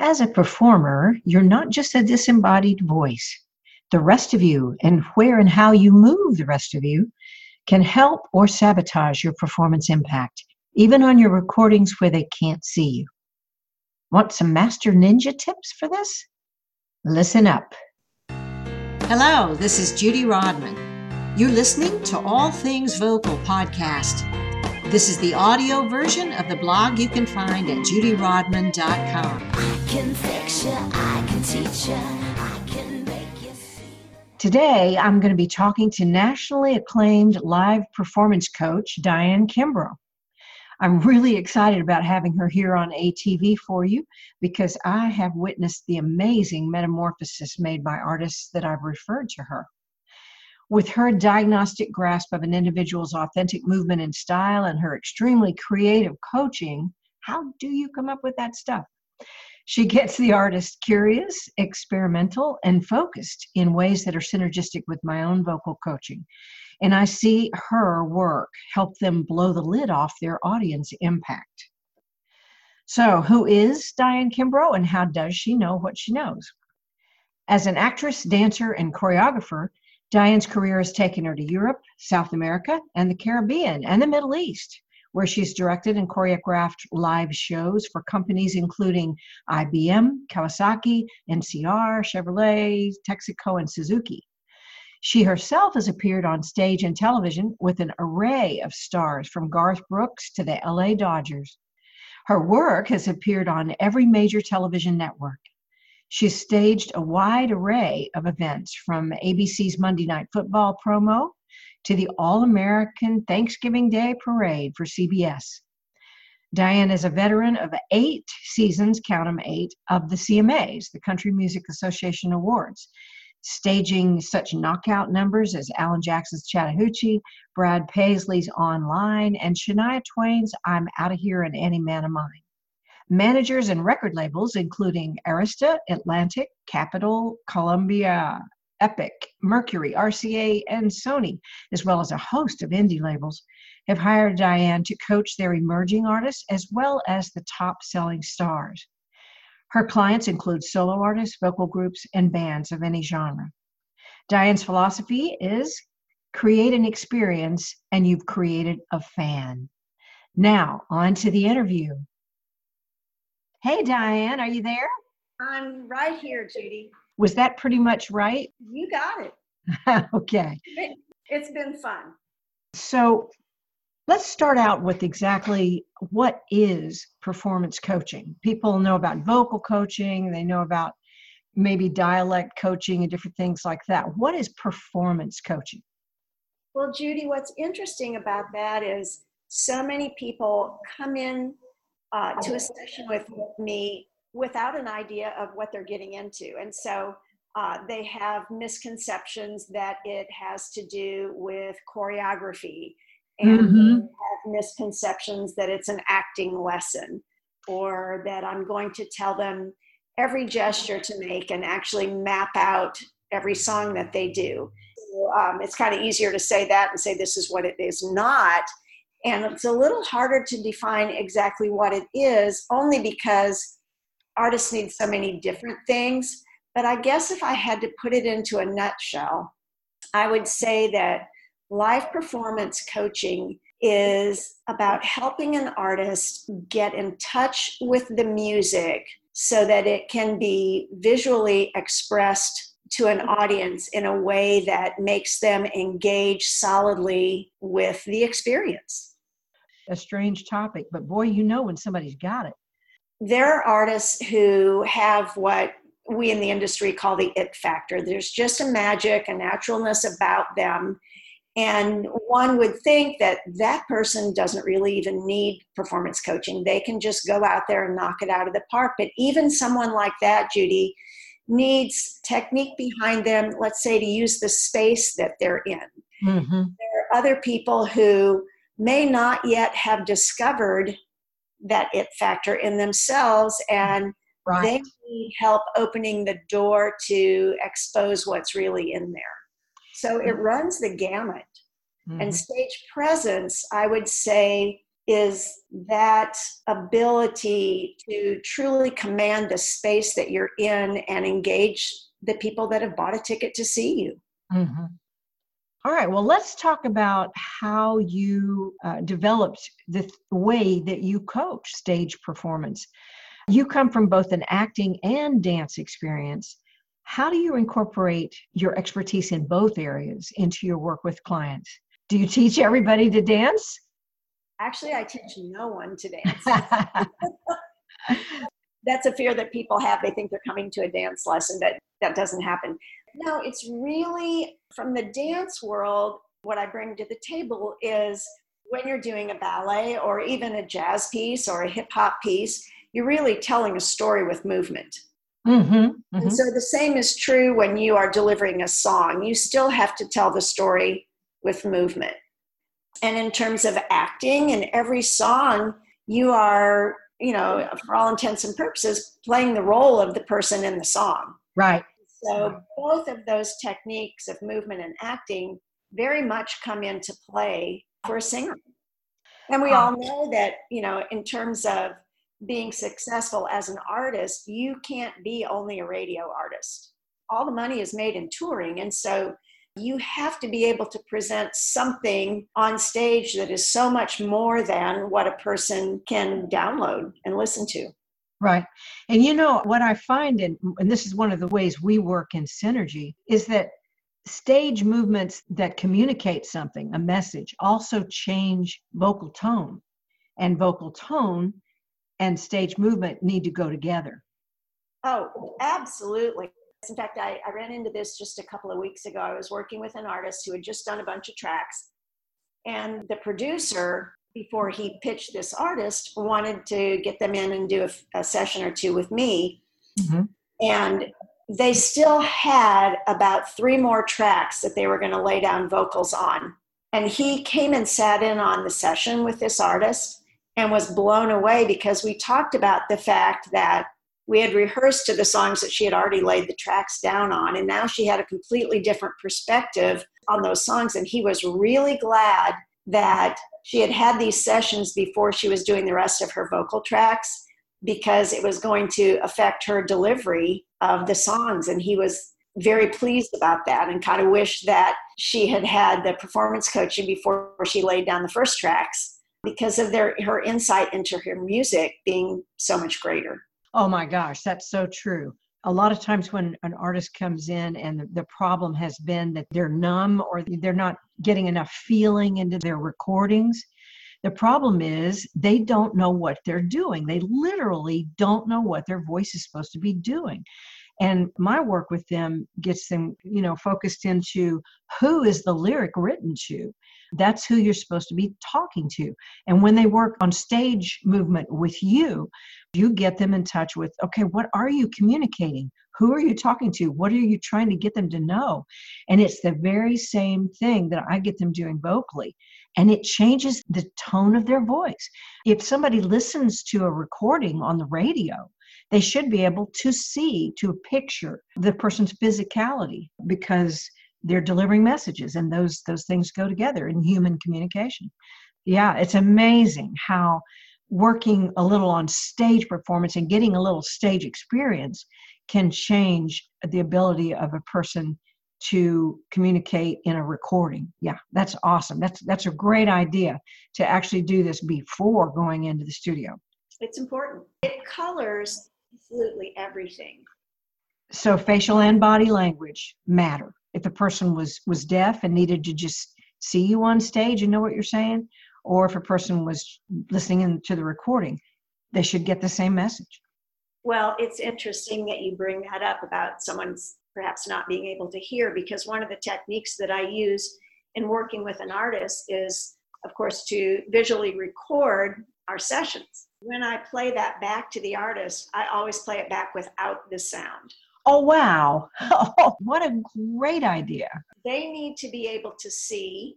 As a performer, you're not just a disembodied voice. The rest of you and where and how you move the rest of you can help or sabotage your performance impact, even on your recordings where they can't see you. Want some master ninja tips for this? Listen up. Hello, this is Judy Rodman. You're listening to All Things Vocal podcast. This is the audio version of the blog you can find at judyrodman.com. I can fix you, I can teach you, I can make you see. Today, I'm going to be talking to nationally acclaimed live performance coach Diane Kimbrough. I'm really excited about having her here on ATV for you because I have witnessed the amazing metamorphosis made by artists that I've referred to her. With her diagnostic grasp of an individual's authentic movement and style and her extremely creative coaching, how do you come up with that stuff? She gets the artist curious, experimental, and focused in ways that are synergistic with my own vocal coaching. And I see her work help them blow the lid off their audience impact. So, who is Diane Kimbrough and how does she know what she knows? As an actress, dancer, and choreographer, Diane's career has taken her to Europe, South America, and the Caribbean, and the Middle East, where she's directed and choreographed live shows for companies including IBM, Kawasaki, NCR, Chevrolet, Texaco, and Suzuki. She herself has appeared on stage and television with an array of stars from Garth Brooks to the LA Dodgers. Her work has appeared on every major television network. She's staged a wide array of events from ABC's Monday Night Football promo to the All American Thanksgiving Day Parade for CBS. Diane is a veteran of eight seasons, count them eight, of the CMAs, the Country Music Association Awards staging such knockout numbers as Alan Jackson's Chattahoochee, Brad Paisley's Online, and Shania Twain's I'm Out of Here and Any Man of Mine. Managers and record labels, including Arista, Atlantic, Capitol, Columbia, Epic, Mercury, RCA, and Sony, as well as a host of indie labels, have hired Diane to coach their emerging artists as well as the top selling stars. Her clients include solo artists, vocal groups, and bands of any genre. Diane's philosophy is create an experience and you've created a fan. Now, on to the interview. Hey, Diane, are you there? I'm right here, Judy. Was that pretty much right? You got it. okay. It's been fun. So, Let's start out with exactly what is performance coaching. People know about vocal coaching, they know about maybe dialect coaching and different things like that. What is performance coaching? Well, Judy, what's interesting about that is so many people come in uh, to a session with me without an idea of what they're getting into. And so uh, they have misconceptions that it has to do with choreography and mm-hmm. have misconceptions that it's an acting lesson or that I'm going to tell them every gesture to make and actually map out every song that they do. So, um, it's kind of easier to say that and say this is what it is not. And it's a little harder to define exactly what it is, only because artists need so many different things. But I guess if I had to put it into a nutshell, I would say that live performance coaching is about helping an artist get in touch with the music so that it can be visually expressed to an audience in a way that makes them engage solidly with the experience. A strange topic, but boy, you know when somebody's got it. There are artists who have what we in the industry call the it factor. There's just a magic, a naturalness about them and one would think that that person doesn't really even need performance coaching. They can just go out there and knock it out of the park. But even someone like that, Judy, needs technique behind them, let's say to use the space that they're in. Mm-hmm. There are other people who may not yet have discovered that it factor in themselves and right. they need help opening the door to expose what's really in there. So it runs the gamut. Mm-hmm. And stage presence, I would say, is that ability to truly command the space that you're in and engage the people that have bought a ticket to see you. Mm-hmm. All right, well, let's talk about how you uh, developed the way that you coach stage performance. You come from both an acting and dance experience. How do you incorporate your expertise in both areas into your work with clients? Do you teach everybody to dance? Actually, I teach no one to dance. That's a fear that people have. They think they're coming to a dance lesson, but that doesn't happen. No, it's really from the dance world, what I bring to the table is when you're doing a ballet or even a jazz piece or a hip hop piece, you're really telling a story with movement. Mm-hmm, mm-hmm. And so the same is true when you are delivering a song. You still have to tell the story with movement. And in terms of acting, in every song, you are, you know, for all intents and purposes, playing the role of the person in the song. Right. So both of those techniques of movement and acting very much come into play for a singer. And we all know that, you know, in terms of being successful as an artist, you can't be only a radio artist. All the money is made in touring. And so you have to be able to present something on stage that is so much more than what a person can download and listen to. Right. And you know, what I find, in, and this is one of the ways we work in synergy, is that stage movements that communicate something, a message, also change vocal tone. And vocal tone and stage movement need to go together. Oh, absolutely. In fact, I, I ran into this just a couple of weeks ago. I was working with an artist who had just done a bunch of tracks, and the producer before he pitched this artist, wanted to get them in and do a, a session or two with me. Mm-hmm. And they still had about three more tracks that they were going to lay down vocals on. And he came and sat in on the session with this artist and was blown away because we talked about the fact that we had rehearsed to the songs that she had already laid the tracks down on. And now she had a completely different perspective on those songs. And he was really glad that she had had these sessions before she was doing the rest of her vocal tracks because it was going to affect her delivery of the songs. And he was very pleased about that and kind of wished that she had had the performance coaching before she laid down the first tracks because of their her insight into her music being so much greater. Oh my gosh, that's so true a lot of times when an artist comes in and the, problem has been that they're numb or they're not getting enough feeling into their recordings the problem is they don't know what they're doing they literally don't know what their voice is supposed to be doing and my work with them gets them you know focused into who is the lyric written to that's who you're supposed to be talking to. And when they work on stage movement with you, you get them in touch with okay, what are you communicating? Who are you talking to? What are you trying to get them to know? And it's the very same thing that I get them doing vocally. And it changes the tone of their voice. If somebody listens to a recording on the radio, they should be able to see, to picture the person's physicality because they're delivering messages and those those things go together in human communication yeah it's amazing how working a little on stage performance and getting a little stage experience can change the ability of a person to communicate in a recording. Yeah that's awesome. That's that's a great idea to actually do this before going into the studio. It's important. It colors absolutely everything. So facial and body language matter. If a person was was deaf and needed to just see you on stage and know what you're saying? Or if a person was listening in to the recording they should get the same message well it's interesting that you bring that up about someone's perhaps not being able to hear because one of the techniques that i use in working with an artist is of course to visually record our sessions when i play that back to the artist i always play it back without the sound Oh, wow. Oh, what a great idea. They need to be able to see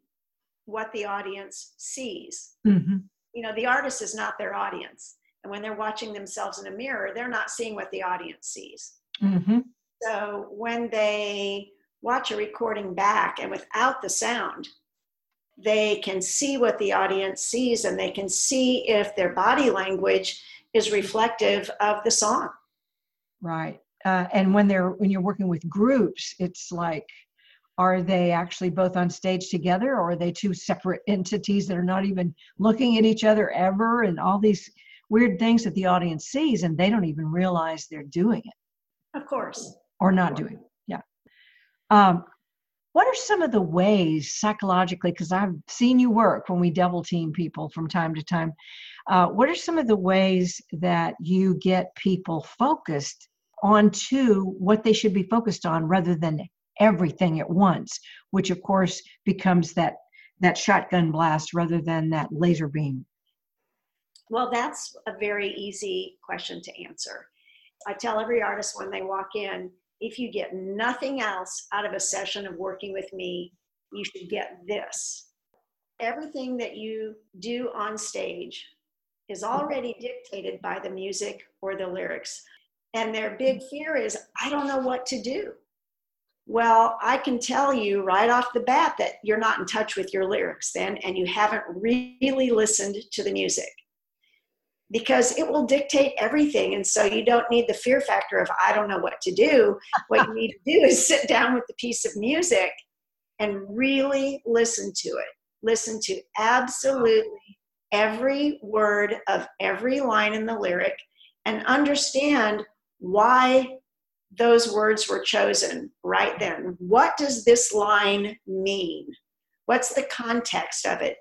what the audience sees. Mm-hmm. You know, the artist is not their audience. And when they're watching themselves in a mirror, they're not seeing what the audience sees. Mm-hmm. So when they watch a recording back and without the sound, they can see what the audience sees and they can see if their body language is reflective of the song right uh, and when they're when you're working with groups it's like are they actually both on stage together or are they two separate entities that are not even looking at each other ever and all these weird things that the audience sees and they don't even realize they're doing it of course. or not doing it. Yeah. Um, what are some of the ways psychologically because i've seen you work when we double team people from time to time uh, what are some of the ways that you get people focused onto what they should be focused on rather than everything at once which of course becomes that that shotgun blast rather than that laser beam well that's a very easy question to answer i tell every artist when they walk in if you get nothing else out of a session of working with me, you should get this. Everything that you do on stage is already dictated by the music or the lyrics. And their big fear is, I don't know what to do. Well, I can tell you right off the bat that you're not in touch with your lyrics then, and you haven't really listened to the music because it will dictate everything. And so you don't need the fear factor of, I don't know what to do. What you need to do is sit down with the piece of music and really listen to it. Listen to absolutely every word of every line in the lyric and understand why those words were chosen right then. What does this line mean? What's the context of it?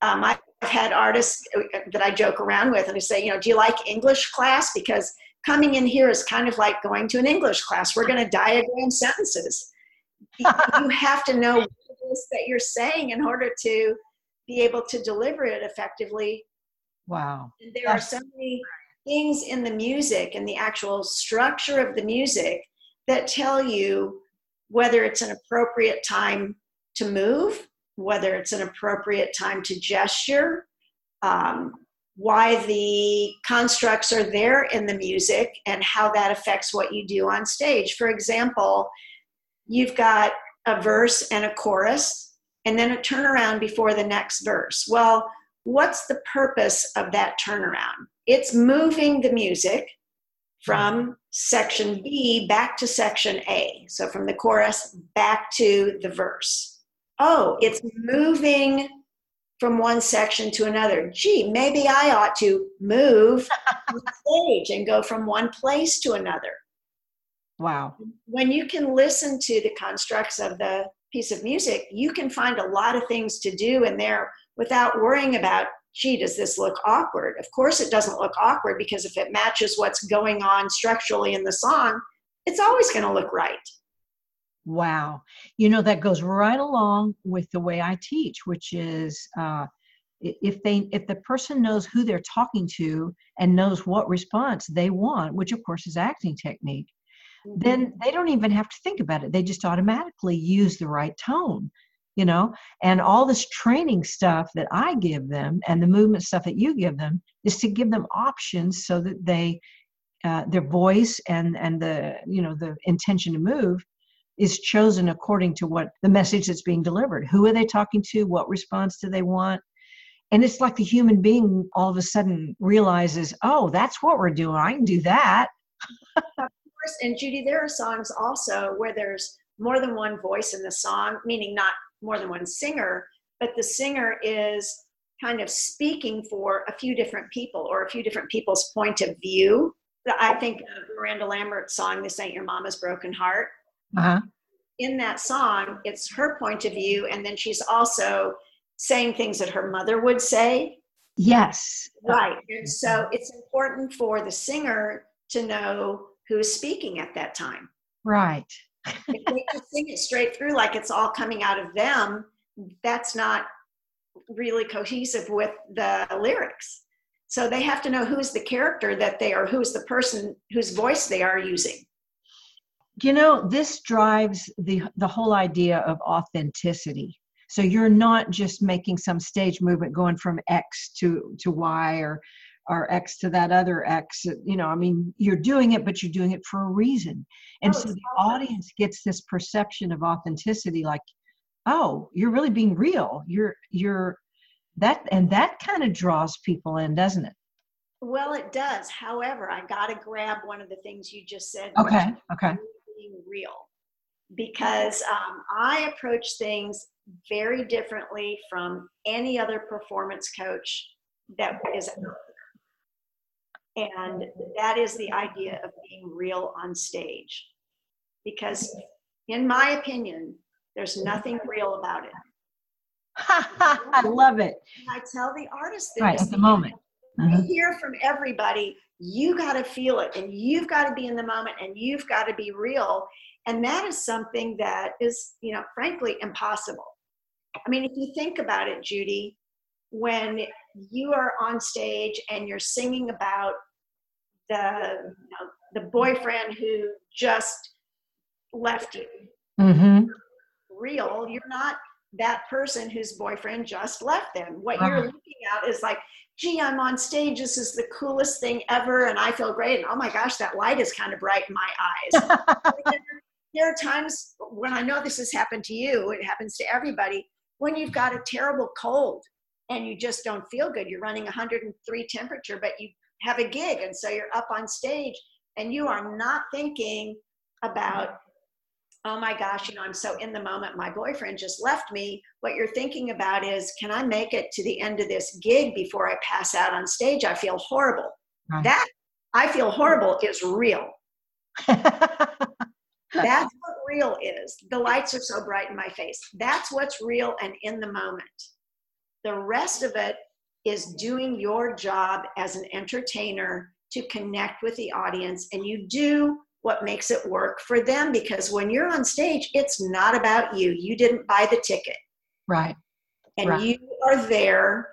Um, I I've had artists uh, that I joke around with and I say, you know, do you like English class? Because coming in here is kind of like going to an English class. We're going to diagram sentences. you have to know what it is that you're saying in order to be able to deliver it effectively. Wow. And there That's- are so many things in the music and the actual structure of the music that tell you whether it's an appropriate time to move whether it's an appropriate time to gesture, um, why the constructs are there in the music, and how that affects what you do on stage. For example, you've got a verse and a chorus, and then a turnaround before the next verse. Well, what's the purpose of that turnaround? It's moving the music from section B back to section A. So from the chorus back to the verse oh, it's moving from one section to another. Gee, maybe I ought to move the stage and go from one place to another. Wow. When you can listen to the constructs of the piece of music, you can find a lot of things to do in there without worrying about, gee, does this look awkward? Of course, it doesn't look awkward because if it matches what's going on structurally in the song, it's always going to look right. Wow. You know, that goes right along with the way I teach, which is uh, if they if the person knows who they're talking to and knows what response they want, which of course is acting technique, mm-hmm. then they don't even have to think about it. They just automatically use the right tone, you know. And all this training stuff that I give them and the movement stuff that you give them is to give them options so that they uh, their voice and and the you know the intention to move is chosen according to what the message that's being delivered. Who are they talking to? What response do they want? And it's like the human being all of a sudden realizes, oh, that's what we're doing. I can do that. of course. And Judy, there are songs also where there's more than one voice in the song, meaning not more than one singer, but the singer is kind of speaking for a few different people or a few different people's point of view. I think of Miranda Lambert's song, This Ain't Your Mama's Broken Heart uh-huh. in that song, it's her point of view, and then she's also saying things that her mother would say. Yes. Right. And so it's important for the singer to know who's speaking at that time. Right. if they just sing it straight through like it's all coming out of them, that's not really cohesive with the lyrics. So they have to know who's the character that they are, who's the person whose voice they are using you know this drives the the whole idea of authenticity so you're not just making some stage movement going from x to to y or or x to that other x you know i mean you're doing it but you're doing it for a reason and oh, so the awesome. audience gets this perception of authenticity like oh, you're really being real. You're you're that and that kind of draws people in, doesn't it? Well, it does. However, I got to grab one of the things you just said. Okay. Okay. Being real, because um, I approach things very differently from any other performance coach that is out there. And that is the idea of being real on stage. Because, in my opinion, there's nothing real about it. I love it. I tell the artists this. Right, at the moment. Mm-hmm. hear from everybody. You got to feel it and you've got to be in the moment and you've got to be real. And that is something that is, you know, frankly, impossible. I mean, if you think about it, Judy, when you are on stage and you're singing about the, you know, the boyfriend who just left you, mm-hmm. real, you're not that person whose boyfriend just left them. What uh-huh. you're looking at is like, gee, I'm on stage. This is the coolest thing ever. And I feel great. And oh my gosh, that light is kind of bright in my eyes. there are times when I know this has happened to you, it happens to everybody, when you've got a terrible cold and you just don't feel good. You're running 103 temperature, but you have a gig. And so you're up on stage and you are not thinking about oh my gosh, you know, I'm so in the moment. My boyfriend just left me. What you're thinking about is, can I make it to the end of this gig before I pass out on stage? I feel horrible. Right. That I feel horrible is real. That's what real is. The lights are so bright in my face. That's what's real and in the moment. The rest of it is doing your job as an entertainer to connect with the audience, and you do what makes it work for them because when you're on stage it's not about you. You didn't buy the ticket. Right. And right. you are there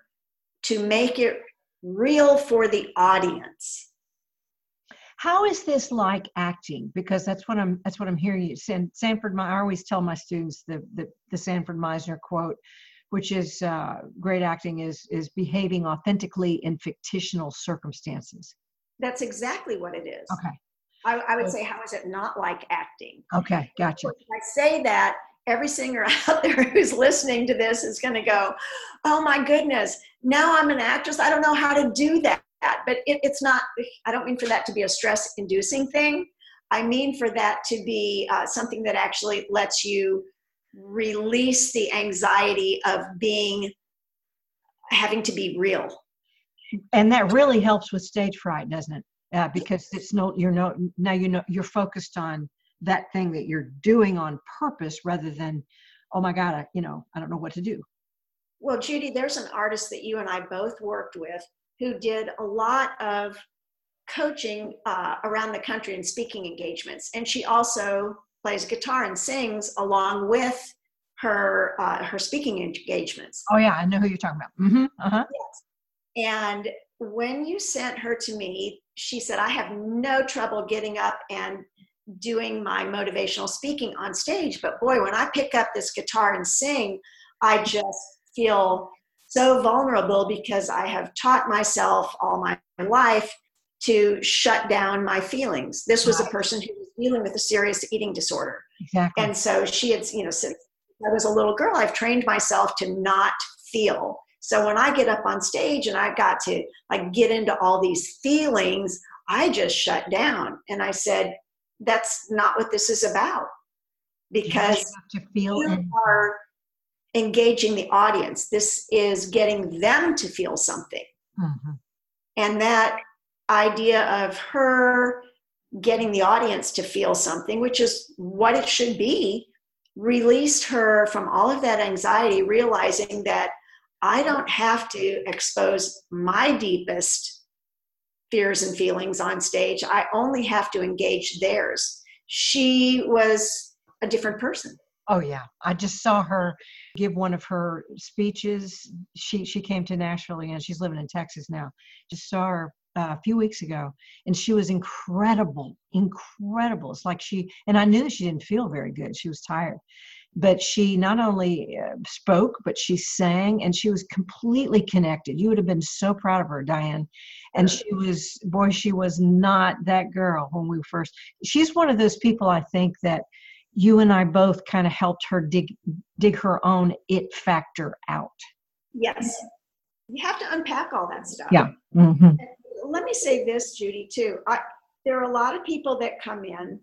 to make it real for the audience. How is this like acting? Because that's what i'm that's what i'm hearing you. Say sanford i always tell my students the the, the sanford meisner quote which is uh, great acting is is behaving authentically in fictional circumstances. That's exactly what it is. Okay I, I would say, how is it not like acting? Okay, gotcha. When I say that, every singer out there who's listening to this is going to go, oh my goodness, now I'm an actress. I don't know how to do that. But it, it's not, I don't mean for that to be a stress inducing thing. I mean for that to be uh, something that actually lets you release the anxiety of being, having to be real. And that really helps with stage fright, doesn't it? Uh, because it's no you're no now you know you're focused on that thing that you're doing on purpose rather than oh my god I, you know i don't know what to do well judy there's an artist that you and i both worked with who did a lot of coaching uh, around the country and speaking engagements and she also plays guitar and sings along with her uh, her speaking engagements oh yeah i know who you're talking about mm-hmm. uh-huh. yes. And when you sent her to me, she said, I have no trouble getting up and doing my motivational speaking on stage. But boy, when I pick up this guitar and sing, I just feel so vulnerable because I have taught myself all my life to shut down my feelings. This was a person who was dealing with a serious eating disorder. Exactly. And so she had, you know, since I was a little girl, I've trained myself to not feel. So when I get up on stage and I got to like get into all these feelings, I just shut down and I said, that's not what this is about. Because you, feel you are engaging the audience. This is getting them to feel something. Mm-hmm. And that idea of her getting the audience to feel something, which is what it should be, released her from all of that anxiety, realizing that I don't have to expose my deepest fears and feelings on stage. I only have to engage theirs. She was a different person. Oh yeah, I just saw her give one of her speeches. She she came to Nashville and she's living in Texas now. Just saw her uh, a few weeks ago, and she was incredible, incredible. It's like she and I knew she didn't feel very good. She was tired, but she not only uh, spoke but she sang and she was completely connected you would have been so proud of her diane and she was boy she was not that girl when we first she's one of those people i think that you and I both kind of helped her dig dig her own it factor out. Yes. You have to unpack all that stuff. Yeah. Mm-hmm. Let me say this, Judy, too. I, there are a lot of people that come in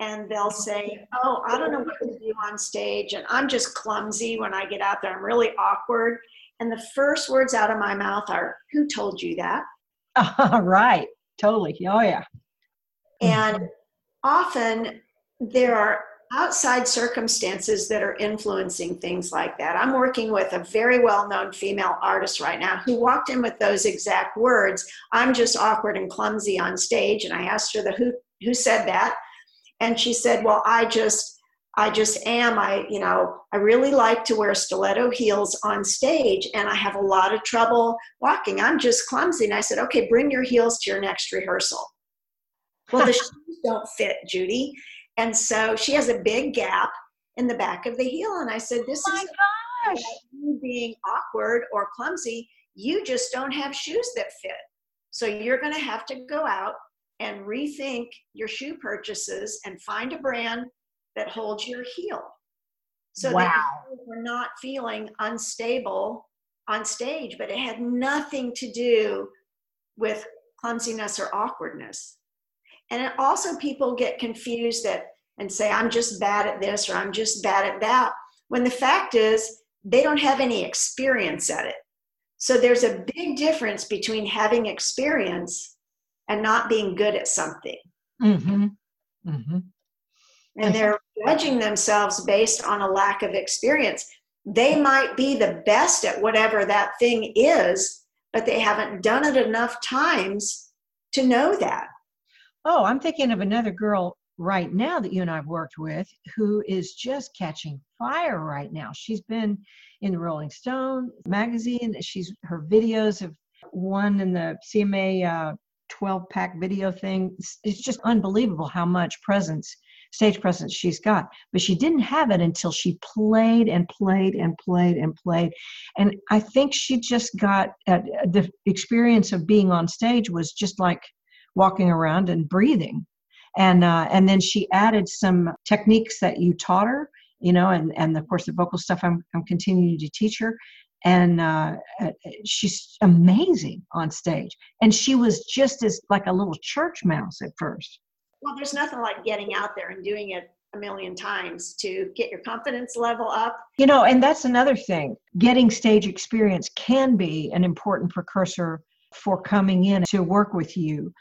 and they'll say, Oh, I don't know what to do on stage, and I'm just clumsy when I get out there. I'm really awkward. And the first words out of my mouth are, Who told you that? right. Totally. Oh, yeah. And often there are outside circumstances that are influencing things like that. I'm working with a very well known female artist right now who walked in with those exact words I'm just awkward and clumsy on stage. And I asked her the who, who said that. And she said, Well, I just I just am. I, you know, I really like to wear stiletto heels on stage and I have a lot of trouble walking. I'm just clumsy. And I said, okay, bring your heels to your next rehearsal. Well, the shoes don't fit, Judy. And so she has a big gap in the back of the heel. And I said, this oh is gosh. you being awkward or clumsy. You just don't have shoes that fit. So you're going to have to go out and rethink your shoe purchases and find a brand that holds your heel. So wow. that we're not feeling unstable on stage, but it had nothing to do with clumsiness or awkwardness. And it also people get confused that and say, I'm just bad at this or I'm just bad at that. When the fact is, they don't have any experience at it. So there's a big difference between having experience and not being good at something. Mm-hmm. Mm-hmm. And they're judging themselves based on a lack of experience. They might be the best at whatever that thing is, but they haven't done it enough times to know that. Oh, I'm thinking of another girl right now that you and I've worked with who is just catching fire right now. She's been in the Rolling Stone magazine. She's her videos have won in the CMA uh, 12 pack video thing. It's, just unbelievable how much presence stage presence she's got. But she didn't have it until she played and played and played and played. And I think she just got uh, the experience of being on stage was just like walking around and breathing. And uh, and then she added some techniques that you taught her, you know, and and of course the vocal stuff I'm I'm continuing to teach her and uh, uh, she's amazing on stage. And she was just as like a little church mouse at first. Well, there's nothing like getting out there and doing it a million times to get your confidence level up. You know, and that's another thing. Getting stage experience can be an important precursor for coming in to work with you.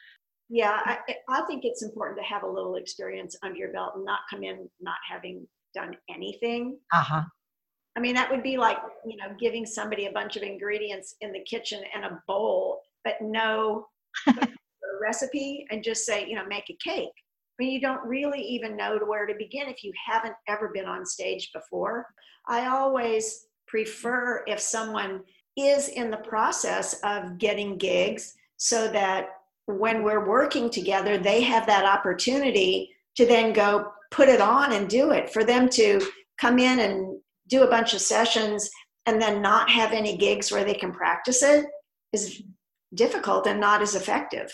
Yeah, I, I think it's important to have a little experience under your belt and not come in not having done anything. Uh huh. I mean, that would be like, you know, giving somebody a bunch of ingredients in the kitchen and a bowl, but no recipe and just say, you know, make a cake. I mean, you don't really even know to where to begin if you haven't ever been on stage before. I always prefer if someone is in the process of getting gigs so that when we're working together, they have that opportunity to then go put it on and do it. For them to come in and do a bunch of sessions and then not have any gigs where they can practice it is difficult and not as effective.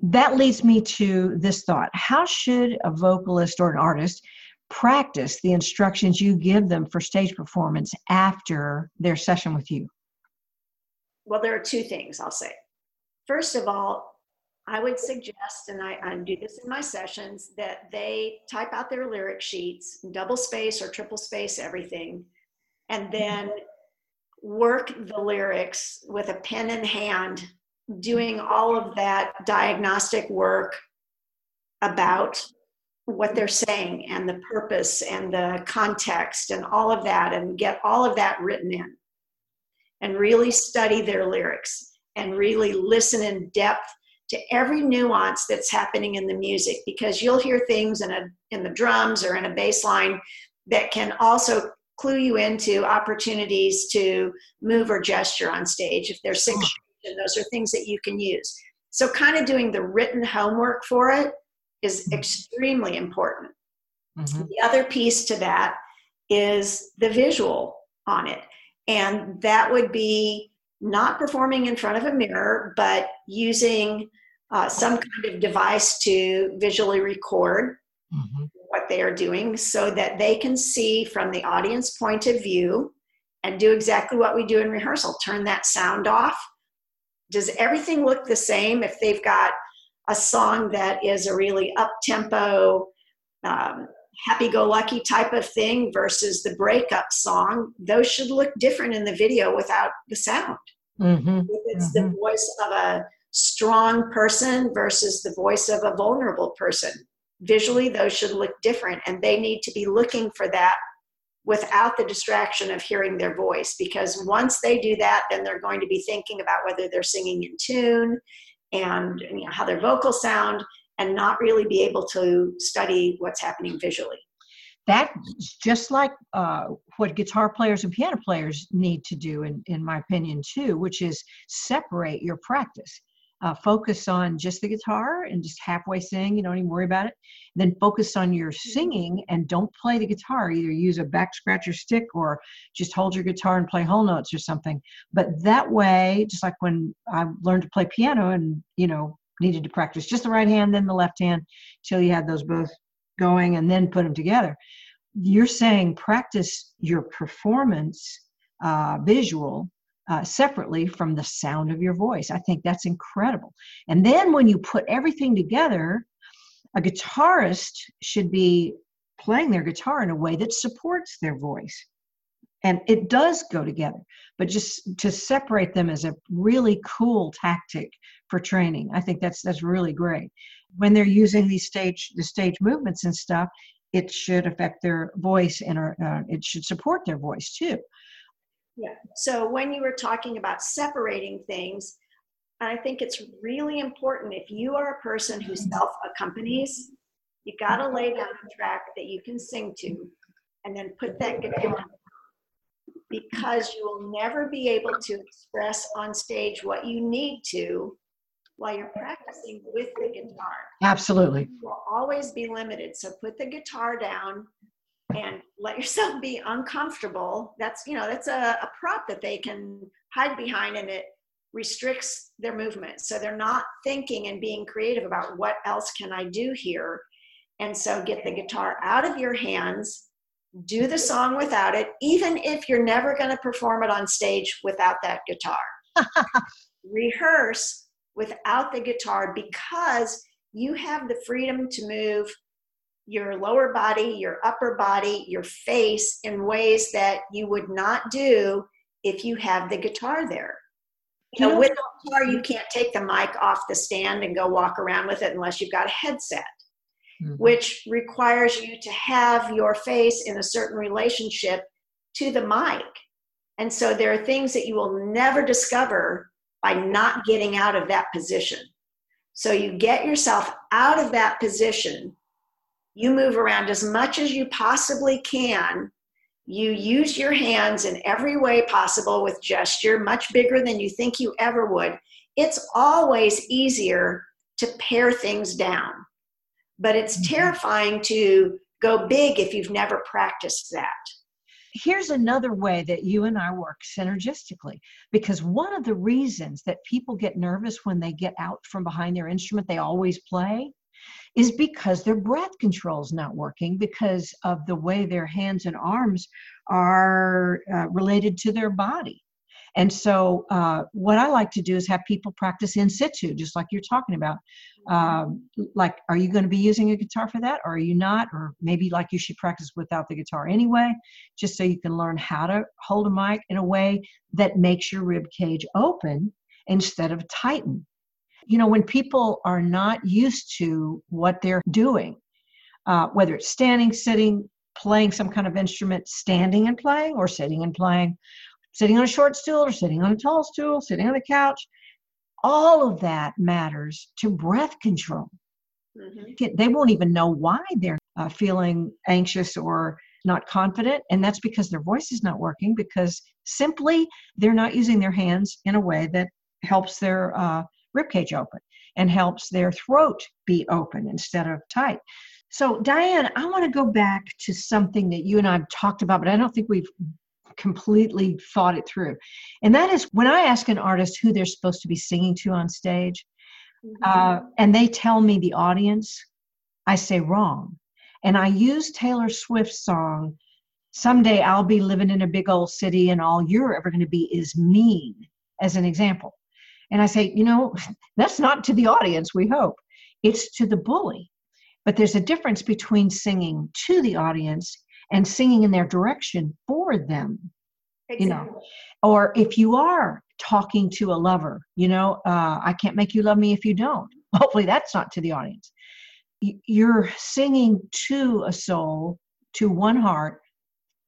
That leads me to this thought. How should a vocalist or an artist practice the instructions you give them for stage performance after their session with you? Well there are two things i'll say. First of all i would suggest and i, I do this in my sessions that they type out their lyric sheets double space or triple space everything and mm-hmm. then work the lyrics with a pen in hand doing all of that diagnostic work about what they're saying and the purpose and the context and all of that and get all of that written in. And really study their lyrics and really listen in depth to every nuance that's happening in the music because you'll hear things in a in the drums or in a bass line that can also clue you into opportunities to move or gesture on stage if there's six and those are things that you can use. So, kind of doing the written homework for it is mm-hmm. extremely important. Mm-hmm. The other piece to that is the visual on it. And that would be not performing in front of a mirror, but using uh, some kind of device to visually record mm-hmm. what they are doing so that they can see from the audience point of view and do exactly what we do in rehearsal turn that sound off does everything look the same if they've got a song that is a really up tempo um, happy-go-lucky type of thing versus the breakup song those should look different in the video without the sound mm-hmm. if it's mm-hmm. the voice of a strong person versus the voice of a vulnerable person. Visually those should look different and they need to be looking for that without the distraction of hearing their voice because once they do that then they're going to be thinking about whether they're singing in tune and you know, how their vocals sound and not really be able to study what's happening visually. That's just like uh, what guitar players and piano players need to do in, in my opinion too which is separate your practice uh, focus on just the guitar and just halfway sing you don't even worry about it. Then focus on your singing and don't play the guitar. Either use a back scratcher stick or just hold your guitar and play whole notes or something. But that way just like when i learned to play piano and you know needed to practice just the right hand then the left hand till you had those both going and then put them together. You're saying practice your performance uh, visual uh, separately from the sound of your voice. I think that's incredible. And then when you put everything together, a guitarist should be playing their guitar in a way that supports their voice. And it does go together, but just to separate them is a really cool tactic for training. I think that's that's really great. When they're using these stage the stage movements and stuff, it should affect their voice and uh, it should support their voice too. Yeah. So when you were talking about separating things, I think it's really important if you are a person who self accompanies, you got to lay down a track that you can sing to and then put that guitar because you will never be able to express on stage what you need to while you're practicing with the guitar. Absolutely. You will always be limited. So put the guitar down and let yourself be uncomfortable. That's you know that's a, a prop that they can hide behind and it restricts their movement. So they're not thinking and being creative about what else can i do here. And so get the guitar out of your hands do the song without it even if you're never going to perform it on stage without that guitar. Rehearse without the guitar because you have the freedom to move your lower body, your upper body, your face in ways that you would not do if you have the guitar there. You know, with the guitar, you can't take the mic off the stand and go walk around with it unless you've got a headset, mm-hmm. which requires you to have your face in a certain relationship to the mic. And so there are things that you will never discover by not getting out of that position. So you get yourself out of that position you move around as much as you possibly can. You use your hands in every way possible with gesture, much bigger than you think you ever would. It's always easier to pare things down, but it's mm-hmm. terrifying to go big if you've never practiced that. Here's another way that you and I work synergistically because one of the reasons that people get nervous when they get out from behind their instrument they always play is because their breath control is not working because of the way their hands and arms are uh, related to their body. And so, uh, what I like to do is have people practice in situ, just like you're talking about. Um, like, are you going to be using a guitar for that, or are you not? Or maybe like you should practice without the guitar anyway, just so you can learn how to hold a mic in a way that makes your rib cage open instead of tighten you know, when people are not used to what they're doing, uh, whether it's standing, sitting, playing some kind of instrument, standing and playing, or sitting and playing, sitting on a short stool or sitting on a tall stool, sitting on a couch, all of that matters to breath control. Mm-hmm. They won't even know why they're uh, feeling anxious or not confident, and that's because their voice is not working because simply they're not using their hands in a way that helps their uh, ribcage open and helps their throat be open instead of tight. So, Diane, I want to go back to something that you and I have talked about, but I don't think we've completely thought it through. And that is when I ask an artist who they're supposed to be singing to on stage, mm-hmm. uh, and they tell me the audience, I say wrong. and I use Taylor Swift's song, Someday I'll Be Living in a Big Old City and All You're Ever Going to Be Is Mean, as an example. And I say, you know, that's not to the audience, we hope. It's to the bully. But there's a difference between singing to the audience and singing in their direction for them. Exactly. You know, or if you are talking to a lover, you know, uh, I can't make you love me if you don't. Hopefully, that's not to the audience. You're singing to a soul, to one heart,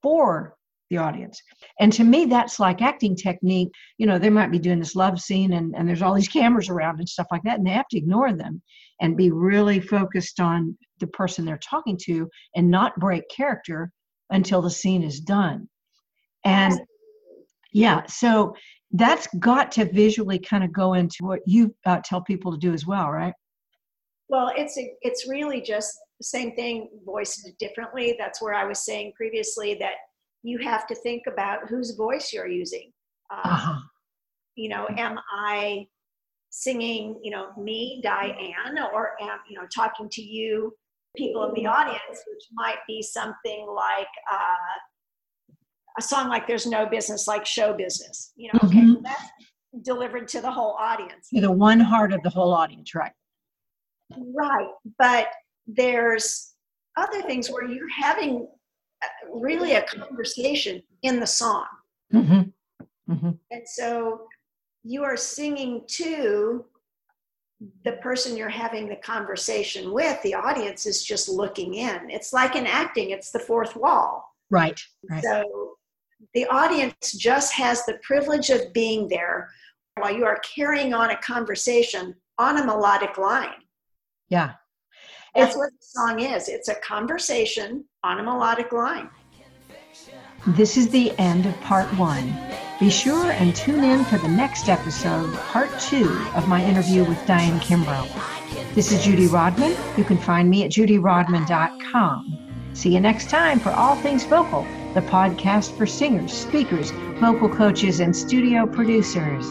for the audience. And to me, that's like acting technique. You know, they might be doing this love scene and, and there's all these cameras around and stuff like that, and they have to ignore them and be really focused on the person they're talking to and not break character until the scene is done. And yeah, so that's got to visually kind of go into what you uh, tell people to do as well, right? Well, it's a, it's really just the same thing voiced differently. That's where I was saying previously that you have to think about whose voice you're using. Um, uh-huh. You know, am I singing, you know, me, Diane, or am, you know, talking to you, people in the audience, which might be something like uh, a song like There's No Business Like Show Business. You know, mm-hmm. okay, that's delivered to the whole audience. To the one heart of the whole audience, right? Right. But there's other things where you're having really a conversation in the song. Mm-hmm. Mm-hmm. And so you are singing to the person you're having the conversation with. The audience is just looking in. It's like in acting, it's the fourth wall. Right. right. So the audience just has the privilege of being there while you are carrying on a conversation on a melodic line. Yeah. That's what the song is. It's a conversation on a melodic line. This is the end of part one. Be sure and tune in for the next episode, part two of my interview with Diane Kimbrough. This is Judy Rodman. You can find me at judyrodman.com. See you next time for All Things Vocal, the podcast for singers, speakers, vocal coaches, and studio producers.